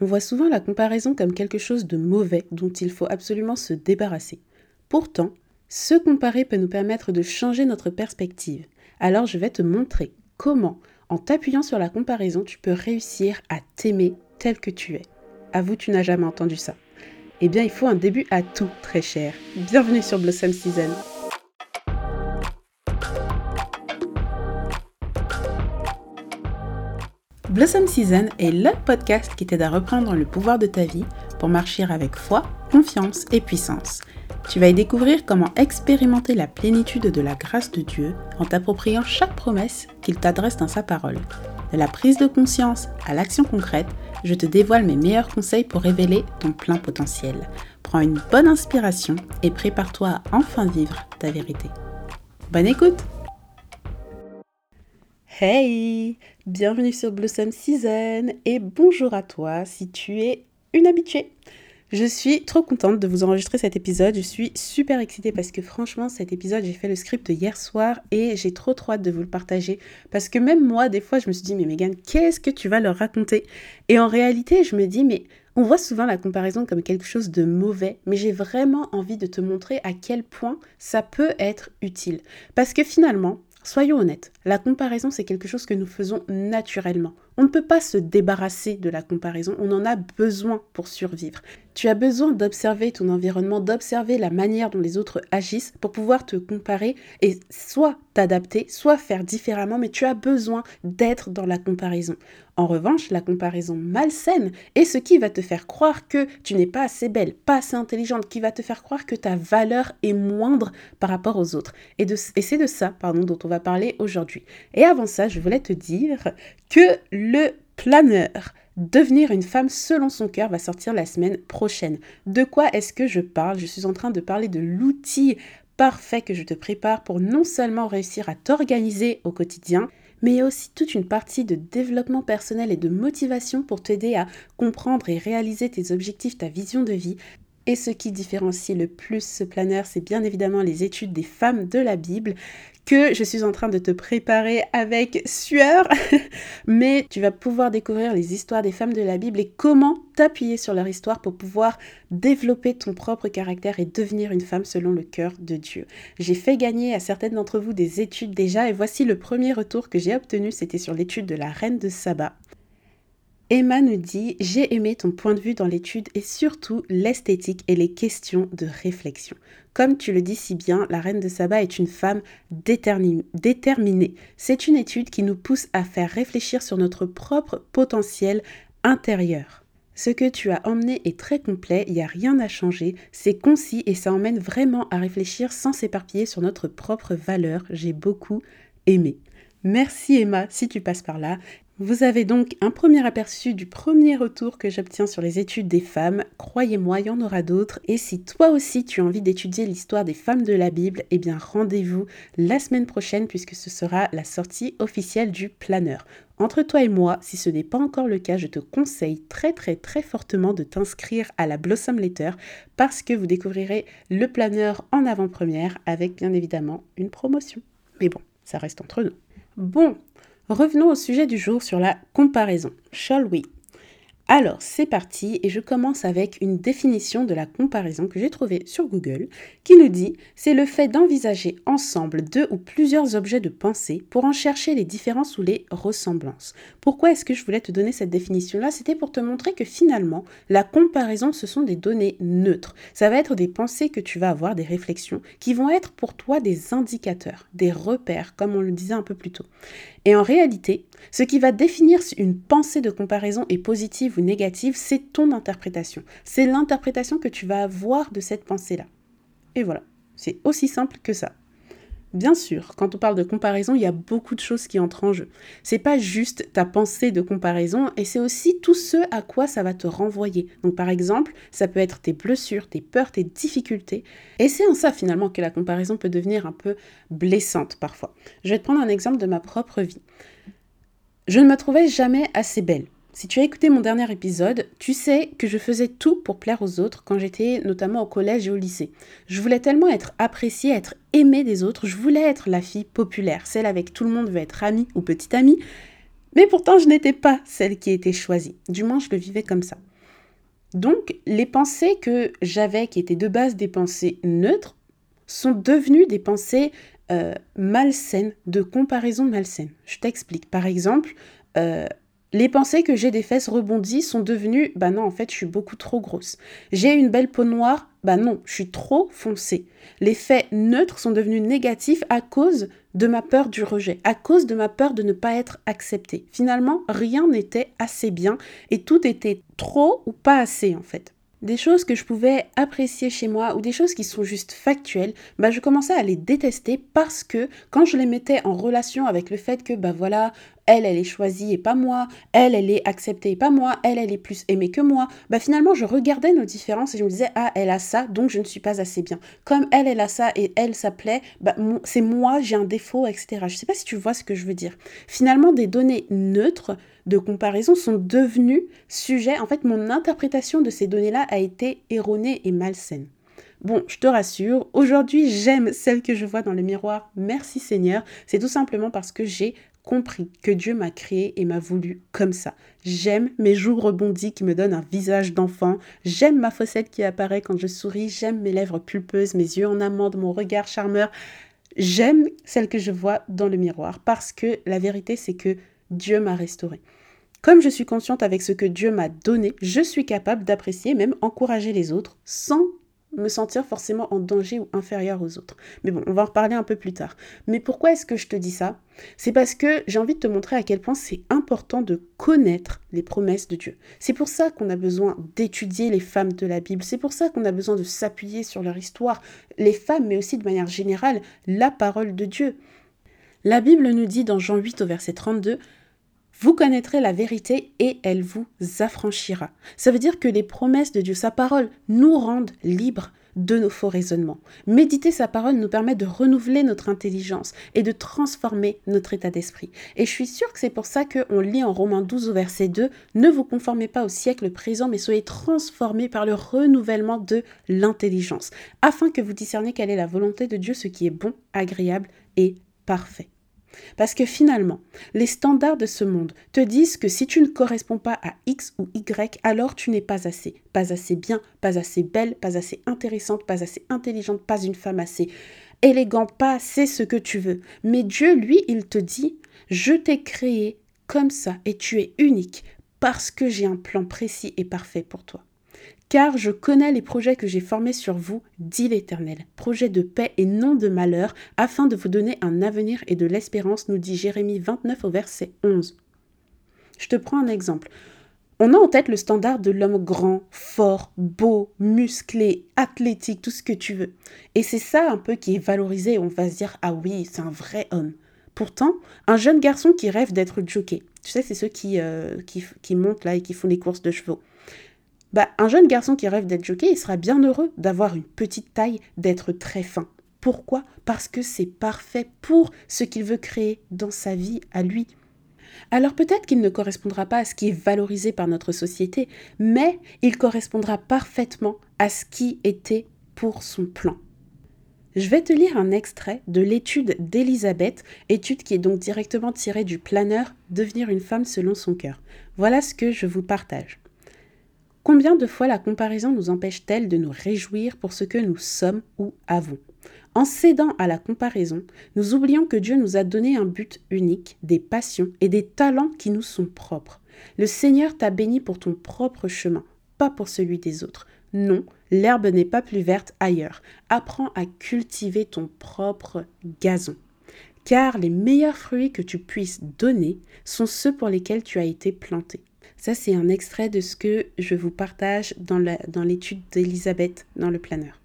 On voit souvent la comparaison comme quelque chose de mauvais dont il faut absolument se débarrasser. Pourtant, se comparer peut nous permettre de changer notre perspective. Alors je vais te montrer comment, en t'appuyant sur la comparaison, tu peux réussir à t'aimer tel que tu es. Avoue, tu n'as jamais entendu ça. Eh bien, il faut un début à tout, très cher. Bienvenue sur Blossom Season. Blossom Season est le podcast qui t'aide à reprendre le pouvoir de ta vie pour marcher avec foi, confiance et puissance. Tu vas y découvrir comment expérimenter la plénitude de la grâce de Dieu en t'appropriant chaque promesse qu'il t'adresse dans sa parole. De la prise de conscience à l'action concrète, je te dévoile mes meilleurs conseils pour révéler ton plein potentiel. Prends une bonne inspiration et prépare-toi à enfin vivre ta vérité. Bonne écoute Hey Bienvenue sur Blossom Season et bonjour à toi si tu es une habituée. Je suis trop contente de vous enregistrer cet épisode. Je suis super excitée parce que franchement, cet épisode, j'ai fait le script hier soir et j'ai trop trop hâte de vous le partager. Parce que même moi, des fois, je me suis dit, mais Megan, qu'est-ce que tu vas leur raconter? Et en réalité, je me dis, mais on voit souvent la comparaison comme quelque chose de mauvais, mais j'ai vraiment envie de te montrer à quel point ça peut être utile. Parce que finalement, Soyons honnêtes, la comparaison, c'est quelque chose que nous faisons naturellement. On ne peut pas se débarrasser de la comparaison, on en a besoin pour survivre. Tu as besoin d'observer ton environnement, d'observer la manière dont les autres agissent pour pouvoir te comparer et soit t'adapter, soit faire différemment, mais tu as besoin d'être dans la comparaison. En revanche, la comparaison malsaine est ce qui va te faire croire que tu n'es pas assez belle, pas assez intelligente, qui va te faire croire que ta valeur est moindre par rapport aux autres. Et, c'est de ça pardon, dont on va parler aujourd'hui. Et avant ça, je voulais te dire que planeur Devenir une femme selon son cœur va sortir la semaine prochaine. De quoi est-ce que je parle? Je suis en train de parler de l'outil parfait que je te prépare pour non seulement réussir à t'organiser au quotidien, mais aussi toute une partie de développement personnel et de motivation pour t'aider à comprendre et réaliser tes objectifs, ta vision de vie. Et ce qui différencie le plus ce planeur, c'est bien évidemment les études des femmes de la Bible que je suis en train de te préparer avec sueur, mais tu vas pouvoir découvrir les histoires des femmes de la Bible et comment t'appuyer sur leur histoire pour pouvoir développer ton propre caractère et devenir une femme selon le cœur de Dieu. J'ai fait gagner à certaines d'entre vous des études déjà et voici le premier retour que j'ai obtenu, c'était sur l'étude de la reine de Saba. Emma nous dit J'ai aimé ton point de vue dans l'étude et surtout l'esthétique et les questions de réflexion. Comme tu le dis si bien, la reine de Saba est une femme déterminée. C'est une étude qui nous pousse à faire réfléchir sur notre propre potentiel intérieur. Ce que tu as emmené est très complet, il n'y a rien à changer, c'est concis et ça emmène vraiment à réfléchir sans s'éparpiller sur notre propre valeur. J'ai beaucoup aimé. Merci Emma si tu passes par là. Vous avez donc un premier aperçu du premier retour que j'obtiens sur les études des femmes. Croyez-moi, il y en aura d'autres. Et si toi aussi tu as envie d'étudier l'histoire des femmes de la Bible, eh bien rendez-vous la semaine prochaine puisque ce sera la sortie officielle du planeur. Entre toi et moi, si ce n'est pas encore le cas, je te conseille très très très fortement de t'inscrire à la Blossom Letter parce que vous découvrirez le planeur en avant-première avec bien évidemment une promotion. Mais bon, ça reste entre nous. Bon, Revenons au sujet du jour sur la comparaison. Shall we? Alors, c'est parti et je commence avec une définition de la comparaison que j'ai trouvée sur Google qui nous dit c'est le fait d'envisager ensemble deux ou plusieurs objets de pensée pour en chercher les différences ou les ressemblances. Pourquoi est-ce que je voulais te donner cette définition-là? C'était pour te montrer que finalement, la comparaison, ce sont des données neutres. Ça va être des pensées que tu vas avoir, des réflexions, qui vont être pour toi des indicateurs, des repères, comme on le disait un peu plus tôt. Et en réalité, ce qui va définir si une pensée de comparaison est positive ou négative, c'est ton interprétation. C'est l'interprétation que tu vas avoir de cette pensée-là. Et voilà, c'est aussi simple que ça. Bien sûr, quand on parle de comparaison, il y a beaucoup de choses qui entrent en jeu. C'est pas juste ta pensée de comparaison, et c'est aussi tout ce à quoi ça va te renvoyer. Donc par exemple, ça peut être tes blessures, tes peurs, tes difficultés. Et c'est en ça finalement que la comparaison peut devenir un peu blessante parfois. Je vais te prendre un exemple de ma propre vie. Je ne me trouvais jamais assez belle. Si tu as écouté mon dernier épisode, tu sais que je faisais tout pour plaire aux autres quand j'étais notamment au collège et au lycée. Je voulais tellement être appréciée, être aimée des autres, je voulais être la fille populaire, celle avec tout le monde veut être amie ou petite amie. Mais pourtant, je n'étais pas celle qui était choisie. Du moins, je le vivais comme ça. Donc, les pensées que j'avais, qui étaient de base des pensées neutres, sont devenues des pensées euh, malsaines, de comparaison malsaine. Je t'explique. Par exemple, euh, les pensées que j'ai des fesses rebondies sont devenues bah non, en fait, je suis beaucoup trop grosse. J'ai une belle peau noire, bah non, je suis trop foncée. Les faits neutres sont devenus négatifs à cause de ma peur du rejet, à cause de ma peur de ne pas être acceptée. Finalement, rien n'était assez bien et tout était trop ou pas assez en fait des choses que je pouvais apprécier chez moi ou des choses qui sont juste factuelles, bah je commençais à les détester parce que quand je les mettais en relation avec le fait que bah voilà, elle elle est choisie et pas moi, elle elle est acceptée et pas moi, elle elle est plus aimée que moi, bah finalement je regardais nos différences et je me disais ah elle a ça donc je ne suis pas assez bien. Comme elle elle a ça et elle ça bah c'est moi j'ai un défaut etc. Je sais pas si tu vois ce que je veux dire. Finalement des données neutres de comparaison sont devenus sujets. En fait, mon interprétation de ces données-là a été erronée et malsaine. Bon, je te rassure, aujourd'hui j'aime celle que je vois dans le miroir. Merci Seigneur. C'est tout simplement parce que j'ai compris que Dieu m'a créé et m'a voulu comme ça. J'aime mes joues rebondies qui me donnent un visage d'enfant. J'aime ma fossette qui apparaît quand je souris. J'aime mes lèvres pulpeuses, mes yeux en amande, mon regard charmeur. J'aime celle que je vois dans le miroir parce que la vérité c'est que Dieu m'a restaurée. Comme je suis consciente avec ce que Dieu m'a donné, je suis capable d'apprécier, même encourager les autres sans me sentir forcément en danger ou inférieur aux autres. Mais bon, on va en reparler un peu plus tard. Mais pourquoi est-ce que je te dis ça? C'est parce que j'ai envie de te montrer à quel point c'est important de connaître les promesses de Dieu. C'est pour ça qu'on a besoin d'étudier les femmes de la Bible. C'est pour ça qu'on a besoin de s'appuyer sur leur histoire, les femmes, mais aussi de manière générale, la parole de Dieu. La Bible nous dit dans Jean 8 au verset 32, vous connaîtrez la vérité et elle vous affranchira. Ça veut dire que les promesses de Dieu, sa parole, nous rendent libres de nos faux raisonnements. Méditer sa parole nous permet de renouveler notre intelligence et de transformer notre état d'esprit. Et je suis sûre que c'est pour ça qu'on lit en Romains 12 au verset 2, Ne vous conformez pas au siècle présent, mais soyez transformés par le renouvellement de l'intelligence, afin que vous discerniez quelle est la volonté de Dieu, ce qui est bon, agréable et parfait. Parce que finalement, les standards de ce monde te disent que si tu ne corresponds pas à X ou Y, alors tu n'es pas assez. Pas assez bien, pas assez belle, pas assez intéressante, pas assez intelligente, pas une femme assez élégante, pas assez ce que tu veux. Mais Dieu, lui, il te dit, je t'ai créé comme ça et tu es unique parce que j'ai un plan précis et parfait pour toi car je connais les projets que j'ai formés sur vous, dit l'Éternel, projets de paix et non de malheur, afin de vous donner un avenir et de l'espérance, nous dit Jérémie 29 au verset 11. Je te prends un exemple. On a en tête le standard de l'homme grand, fort, beau, musclé, athlétique, tout ce que tu veux. Et c'est ça un peu qui est valorisé, on va se dire, ah oui, c'est un vrai homme. Pourtant, un jeune garçon qui rêve d'être jockey, tu sais, c'est ceux qui, euh, qui, qui montent là et qui font les courses de chevaux. Bah, un jeune garçon qui rêve d'être jockey, il sera bien heureux d'avoir une petite taille, d'être très fin. Pourquoi? Parce que c'est parfait pour ce qu'il veut créer dans sa vie à lui. Alors peut-être qu'il ne correspondra pas à ce qui est valorisé par notre société, mais il correspondra parfaitement à ce qui était pour son plan. Je vais te lire un extrait de l'étude d'Elisabeth, étude qui est donc directement tirée du planeur Devenir une femme selon son cœur. Voilà ce que je vous partage. Combien de fois la comparaison nous empêche-t-elle de nous réjouir pour ce que nous sommes ou avons? En cédant à la comparaison, nous oublions que Dieu nous a donné un but unique, des passions et des talents qui nous sont propres. Le Seigneur t'a béni pour ton propre chemin, pas pour celui des autres. Non, l'herbe n'est pas plus verte ailleurs. Apprends à cultiver ton propre gazon. Car les meilleurs fruits que tu puisses donner sont ceux pour lesquels tu as été planté. Ça, c'est un extrait de ce que je vous partage dans l'étude d'Elisabeth dans le planeur.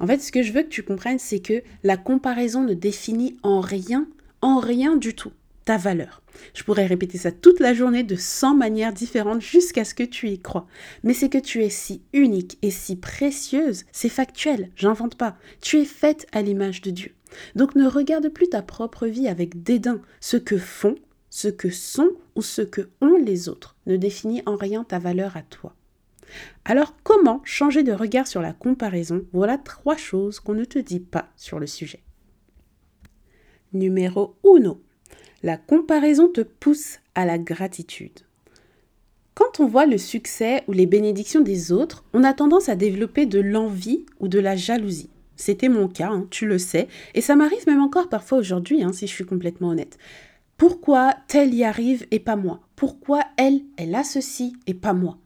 En fait, ce que je veux que tu comprennes, c'est que la comparaison ne définit en rien, en rien du tout, ta valeur. Je pourrais répéter ça toute la journée de 100 manières différentes jusqu'à ce que tu y crois. Mais c'est que tu es si unique et si précieuse, c'est factuel, j'invente pas. Tu es faite à l'image de Dieu. Donc ne regarde plus ta propre vie avec dédain, ce que font, ce que sont ou ce que ont les autres ne définit en rien ta valeur à toi. Alors comment changer de regard sur la comparaison? Voilà trois choses qu'on ne te dit pas sur le sujet. Numéro 1. La comparaison te pousse à la gratitude. Quand on voit le succès ou les bénédictions des autres, on a tendance à développer de l'envie ou de la jalousie. C'était mon cas, hein, tu le sais, et ça m'arrive même encore parfois aujourd'hui, hein, si je suis complètement honnête. Pourquoi tel y arrive et pas moi? Pourquoi elle, elle a ceci et pas moi?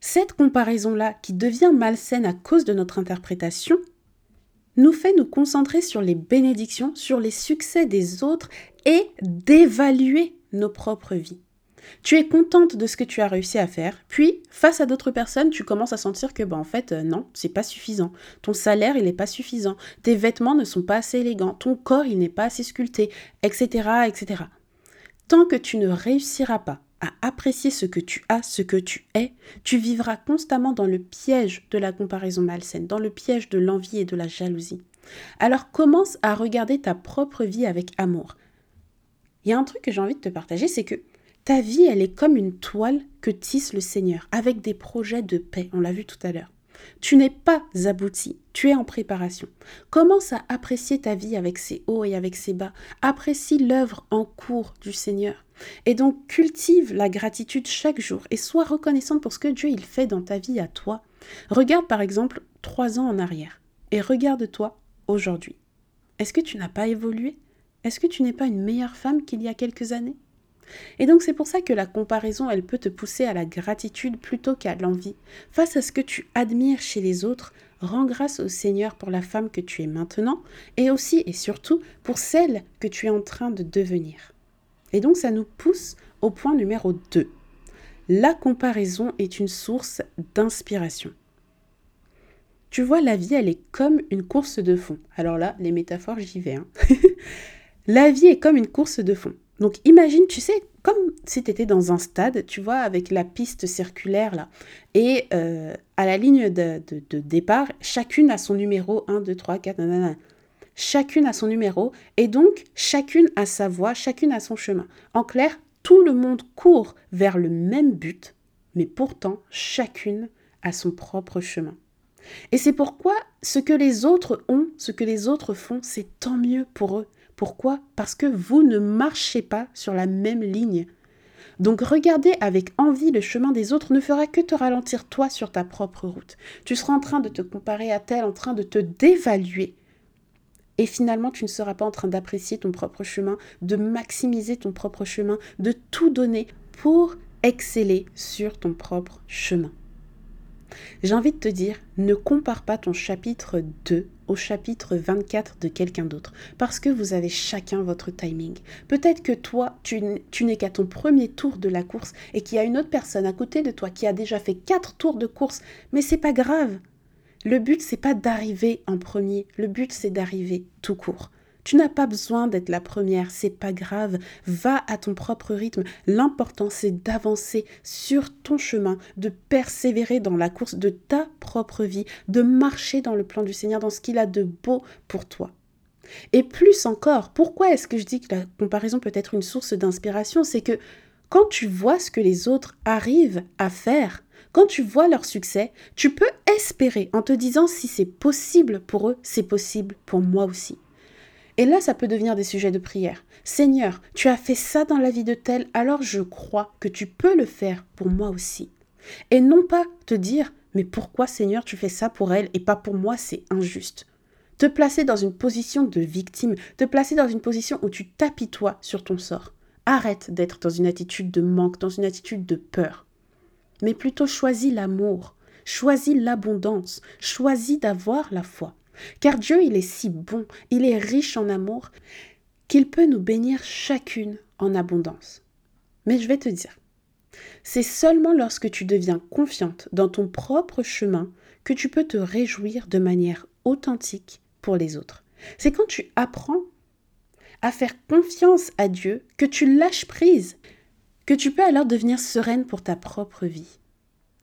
Cette comparaison-là, qui devient malsaine à cause de notre interprétation, nous fait nous concentrer sur les bénédictions, sur les succès des autres et d'évaluer nos propres vies. Tu es contente de ce que tu as réussi à faire, puis face à d'autres personnes, tu commences à sentir que bah en fait euh, non, c'est pas suffisant. Ton salaire, il n'est pas suffisant. Tes vêtements ne sont pas assez élégants, ton corps, il n'est pas assez sculpté, etc., etc. Tant que tu ne réussiras pas à apprécier ce que tu as, ce que tu es, tu vivras constamment dans le piège de la comparaison malsaine, dans le piège de l'envie et de la jalousie. Alors commence à regarder ta propre vie avec amour. Il y a un truc que j'ai envie de te partager, c'est que ta vie, elle est comme une toile que tisse le Seigneur, avec des projets de paix, on l'a vu tout à l'heure. Tu n'es pas abouti, tu es en préparation. Commence à apprécier ta vie avec ses hauts et avec ses bas. Apprécie l'œuvre en cours du Seigneur. Et donc cultive la gratitude chaque jour et sois reconnaissante pour ce que Dieu il fait dans ta vie à toi. Regarde par exemple trois ans en arrière et regarde-toi aujourd'hui. Est-ce que tu n'as pas évolué? Est-ce que tu n'es pas une meilleure femme qu'il y a quelques années? Et donc c'est pour ça que la comparaison, elle peut te pousser à la gratitude plutôt qu'à l'envie. Face à ce que tu admires chez les autres, rends grâce au Seigneur pour la femme que tu es maintenant et aussi et surtout pour celle que tu es en train de devenir. Et donc ça nous pousse au point numéro 2. La comparaison est une source d'inspiration. Tu vois, la vie, elle est comme une course de fond. Alors là, les métaphores, j'y vais. Hein. la vie est comme une course de fond. Donc imagine, tu sais, comme si tu étais dans un stade, tu vois, avec la piste circulaire là. Et euh, à la ligne de, départ, chacune a son numéro 1, 2, 3, 4, nanana. Chacune a son numéro. Et donc, chacune a sa voie, chacune a son chemin. En clair, tout le monde court vers le même but, mais pourtant, chacune a son propre chemin. Et c'est pourquoi ce que les autres ont, ce que les autres font, c'est tant mieux pour eux. Pourquoi? Parce que vous ne marchez pas sur la même ligne. Donc regarder avec envie le chemin des autres ne fera que te ralentir toi sur ta propre route. Tu seras en train de te comparer à tel, en train de te dévaluer. Et finalement, tu ne seras pas en train d'apprécier ton propre chemin, de maximiser ton propre chemin, de tout donner pour exceller sur ton propre chemin. J'ai envie de te dire, ne compare pas ton chapitre 2 au chapitre 24 de quelqu'un d'autre, parce que vous avez chacun votre timing. Peut-être que toi, tu, n'es qu'à ton premier tour de la course et qu'il y a une autre personne à côté de toi qui a déjà fait quatre tours de course, mais c'est pas grave. Le but, c'est pas d'arriver en premier, le but, c'est d'arriver tout court. Tu n'as pas besoin d'être la première, c'est pas grave. Va à ton propre rythme. L'important, c'est d'avancer sur ton chemin, de persévérer dans la course de ta propre vie, de marcher dans le plan du Seigneur, dans ce qu'il a de beau pour toi. Et plus encore, pourquoi est-ce que je dis que la comparaison peut être une source d'inspiration? C'est que quand tu vois ce que les autres arrivent à faire, quand tu vois leur succès, tu peux espérer en te disant si c'est possible pour eux, c'est possible pour moi aussi. Et là, ça peut devenir des sujets de prière. Seigneur, tu as fait ça dans la vie de tel, alors je crois que tu peux le faire pour moi aussi. Et non pas te dire, mais pourquoi Seigneur tu fais ça pour elle et pas pour moi, c'est injuste. Te placer dans une position de victime, te placer dans une position où tu t'apitoies sur ton sort. Arrête d'être dans une attitude de manque, dans une attitude de peur. Mais plutôt choisis l'amour, choisis l'abondance, choisis d'avoir la foi. Car Dieu, il est si bon, il est riche en amour, qu'il peut nous bénir chacune en abondance. Mais je vais te dire, c'est seulement lorsque tu deviens confiante dans ton propre chemin que tu peux te réjouir de manière authentique pour les autres. C'est quand tu apprends à faire confiance à Dieu que tu lâches prise, que tu peux alors devenir sereine pour ta propre vie.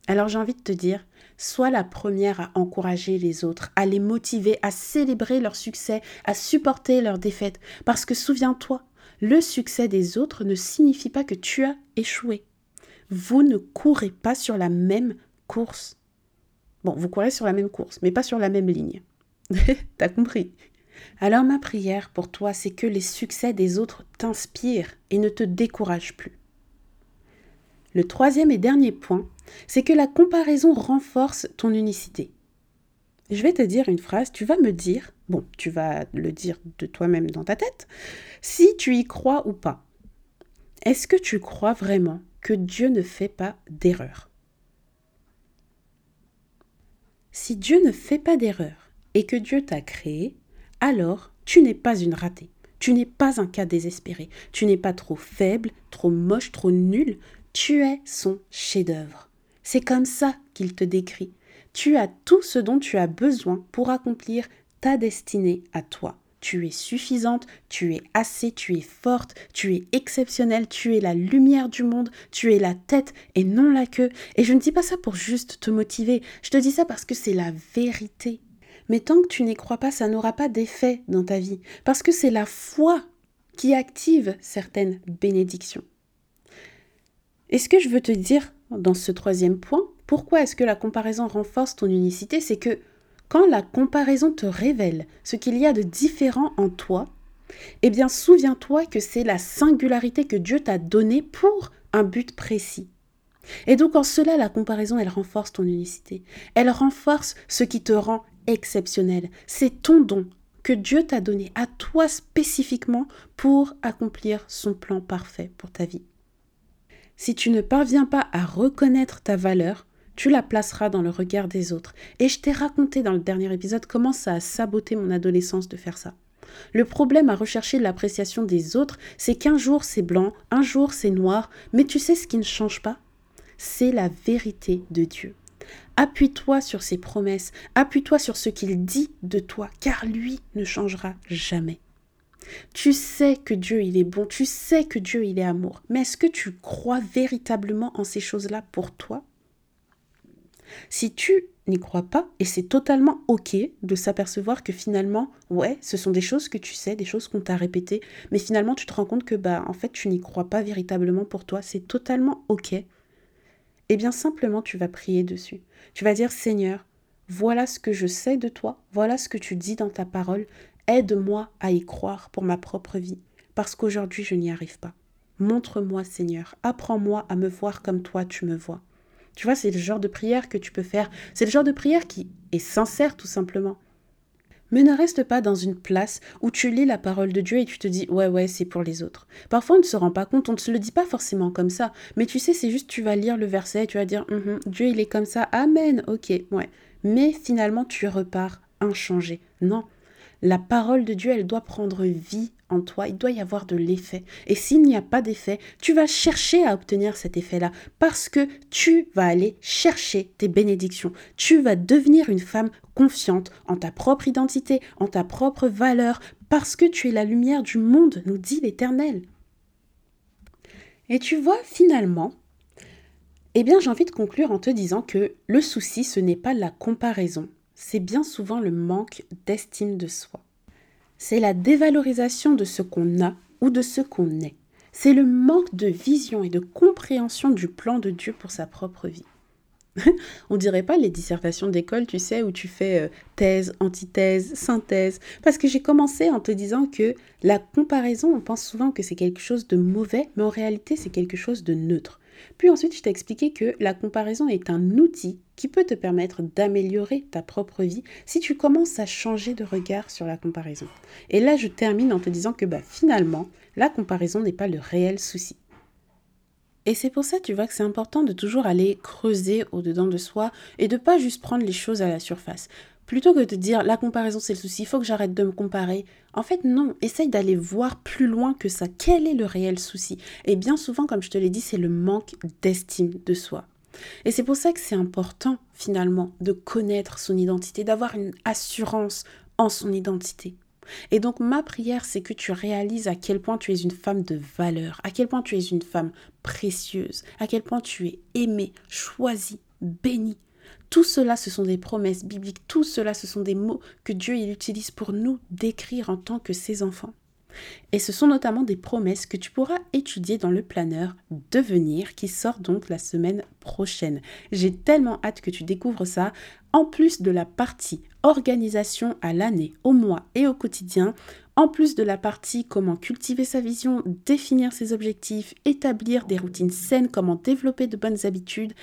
Alors j'ai envie de te dire, sois la première à encourager les autres, à les motiver, à célébrer leur succès, à supporter leurs défaites. Parce que souviens-toi, le succès des autres ne signifie pas que tu as échoué. Vous ne courez pas sur la même course. Bon, vous courez sur la même course, mais pas sur la même ligne. T'as compris? Alors ma prière pour toi, c'est que les succès des autres t'inspirent et ne te découragent plus. Le troisième et dernier point, c'est que la comparaison renforce ton unicité. Je vais te dire une phrase, tu vas me dire, bon, tu vas le dire de toi-même dans ta tête, si tu y crois ou pas. Est-ce que tu crois vraiment que Dieu ne fait pas d'erreur Si Dieu ne fait pas d'erreur et que Dieu t'a créé, alors tu n'es pas une ratée. Tu n'es pas un cas désespéré. Tu n'es pas trop faible, trop moche, trop nul. Tu es son chef-d'œuvre. C'est comme ça qu'il te décrit. Tu as tout ce dont tu as besoin pour accomplir ta destinée à toi. Tu es suffisante, tu es assez, tu es forte, tu es exceptionnelle, tu es la lumière du monde, tu es la tête et non la queue. Et je ne dis pas ça pour juste te motiver, je te dis ça parce que c'est la vérité. Mais tant que tu n'y crois pas, ça n'aura pas d'effet dans ta vie, parce que c'est la foi qui active certaines bénédictions. Et ce que je veux te dire dans ce troisième point, pourquoi est-ce que la comparaison renforce ton unicité? C'est que quand la comparaison te révèle ce qu'il y a de différent en toi, eh bien souviens-toi que c'est la singularité que Dieu t'a donnée pour un but précis. Et donc en cela, la comparaison, elle renforce ton unicité. Elle renforce ce qui te rend exceptionnel. C'est ton don que Dieu t'a donné à toi spécifiquement pour accomplir son plan parfait pour ta vie. Si tu ne parviens pas à reconnaître ta valeur, tu la placeras dans le regard des autres. Et je t'ai raconté dans le dernier épisode comment ça a saboté mon adolescence de faire ça. Le problème à rechercher l'appréciation des autres, c'est qu'un jour c'est blanc, un jour c'est noir, mais tu sais ce qui ne change pas? C'est la vérité de Dieu. Appuie-toi sur ses promesses, appuie-toi sur ce qu'il dit de toi, car lui ne changera jamais. Tu sais que Dieu il est bon, tu sais que Dieu il est amour, mais est-ce que tu crois véritablement en ces choses-là pour toi? Si tu n'y crois pas, et c'est totalement ok de s'apercevoir que finalement, ouais, ce sont des choses que tu sais, des choses qu'on t'a répétées, mais finalement tu te rends compte que bah en fait tu n'y crois pas véritablement pour toi, c'est totalement ok eh bien simplement tu vas prier dessus. Tu vas dire Seigneur, voilà ce que je sais de toi, voilà ce que tu dis dans ta parole, aide-moi à y croire pour ma propre vie, parce qu'aujourd'hui je n'y arrive pas. Montre-moi Seigneur, apprends-moi à me voir comme toi tu me vois. Tu vois, c'est le genre de prière que tu peux faire, c'est le genre de prière qui est sincère tout simplement. Mais ne reste pas dans une place où tu lis la parole de Dieu et tu te dis ouais ouais c'est pour les autres. Parfois on ne se rend pas compte, on ne se le dit pas forcément comme ça, mais tu sais c'est juste tu vas lire le verset et tu vas dire mm-hmm, Dieu il est comme ça, amen, ok, ouais. Mais finalement tu repars inchangé. Non, la parole de Dieu elle doit prendre vie en toi, il doit y avoir de l'effet. Et s'il n'y a pas d'effet, tu vas chercher à obtenir cet effet-là parce que tu vas aller chercher tes bénédictions. Tu vas devenir une femme confiante en ta propre identité, en ta propre valeur, parce que tu es la lumière du monde, nous dit l'Éternel. Et tu vois, finalement, eh bien j'ai envie de conclure en te disant que le souci, ce n'est pas la comparaison, c'est bien souvent le manque d'estime de soi c'est la dévalorisation de ce qu'on a ou de ce qu'on est. C'est le manque de vision et de compréhension du plan de Dieu pour sa propre vie. on dirait pas les dissertations d'école, tu sais, où tu fais euh, thèse, antithèse, synthèse. Parce que j'ai commencé en te disant que la comparaison, on pense souvent que c'est quelque chose de mauvais, mais en réalité, c'est quelque chose de neutre. Puis ensuite, je t'ai expliqué que la comparaison est un outil qui peut te permettre d'améliorer ta propre vie si tu commences à changer de regard sur la comparaison. Et là, je termine en te disant que bah, finalement, la comparaison n'est pas le réel souci. Et c'est pour ça, tu vois, que c'est important de toujours aller creuser au-dedans de soi et de pas juste prendre les choses à la surface. Plutôt que de dire la comparaison c'est le souci, il faut que j'arrête de me comparer. En fait, non, essaye d'aller voir plus loin que ça. Quel est le réel souci? Et bien souvent, comme je te l'ai dit, c'est le manque d'estime de soi. Et c'est pour ça que c'est important, finalement, de connaître son identité, d'avoir une assurance en son identité. Et donc ma prière, c'est que tu réalises à quel point tu es une femme de valeur, à quel point tu es une femme précieuse, à quel point tu es aimée, choisie, bénie, tout cela, ce sont des promesses bibliques, tout cela, ce sont des mots que Dieu il utilise pour nous décrire en tant que ses enfants. Et ce sont notamment des promesses que tu pourras étudier dans le planeur Devenir qui sort donc la semaine prochaine. J'ai tellement hâte que tu découvres ça. En plus de la partie organisation à l'année, au mois et au quotidien, en plus de la partie comment cultiver sa vision, définir ses objectifs, établir des routines saines, comment développer de bonnes habitudes,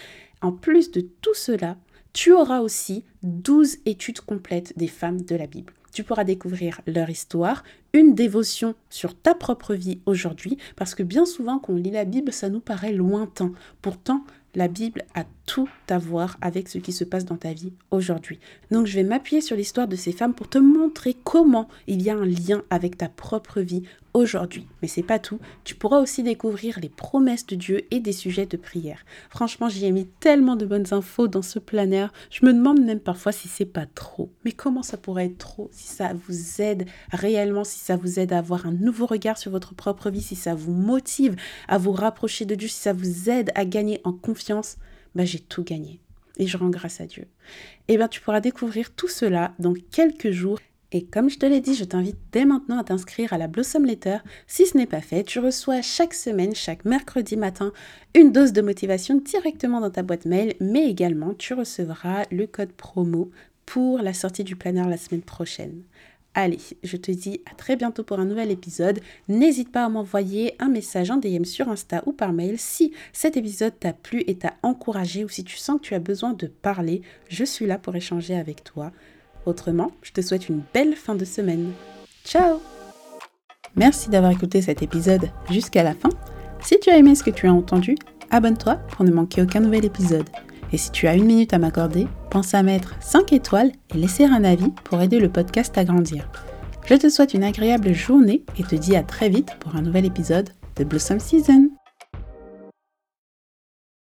en plus de tout cela, tu auras aussi 12 études complètes des femmes de la Bible. Tu pourras découvrir leur histoire, une dévotion sur ta propre vie aujourd'hui, parce que bien souvent quand on lit la Bible, ça nous paraît lointain. Pourtant, la Bible a tout à voir avec ce qui se passe dans ta vie aujourd'hui. Donc je vais m'appuyer sur l'histoire de ces femmes pour te montrer comment il y a un lien avec ta propre vie aujourd'hui. Mais c'est pas tout, tu pourras aussi découvrir les promesses de Dieu et des sujets de prière. Franchement, j'y ai mis tellement de bonnes infos dans ce planeur, je me demande même parfois si c'est pas trop. Mais comment ça pourrait être trop si ça vous aide réellement, si ça vous aide à avoir un nouveau regard sur votre propre vie, si ça vous motive à vous rapprocher de Dieu, si ça vous aide à gagner en confiance, bah j'ai tout gagné. Et je rends grâce à Dieu. Et eh bien tu pourras découvrir tout cela dans quelques jours et comme je te l'ai dit, je t'invite dès maintenant à t'inscrire à la Blossom Letter. Si ce n'est pas fait, tu reçois chaque semaine, chaque mercredi matin, une dose de motivation directement dans ta boîte mail, mais également tu recevras le code promo pour la sortie du planeur la semaine prochaine. Allez, je te dis à très bientôt pour un nouvel épisode. N'hésite pas à m'envoyer un message en DM sur Insta ou par mail si cet épisode t'a plu et t'a encouragé ou si tu sens que tu as besoin de parler. Je suis là pour échanger avec toi. Autrement, je te souhaite une belle fin de semaine. Ciao Merci d'avoir écouté cet épisode jusqu'à la fin. Si tu as aimé ce que tu as entendu, abonne-toi pour ne manquer aucun nouvel épisode. Et si tu as une minute à m'accorder, pense à mettre 5 étoiles et laisser un avis pour aider le podcast à grandir. Je te souhaite une agréable journée et te dis à très vite pour un nouvel épisode de Blossom Season.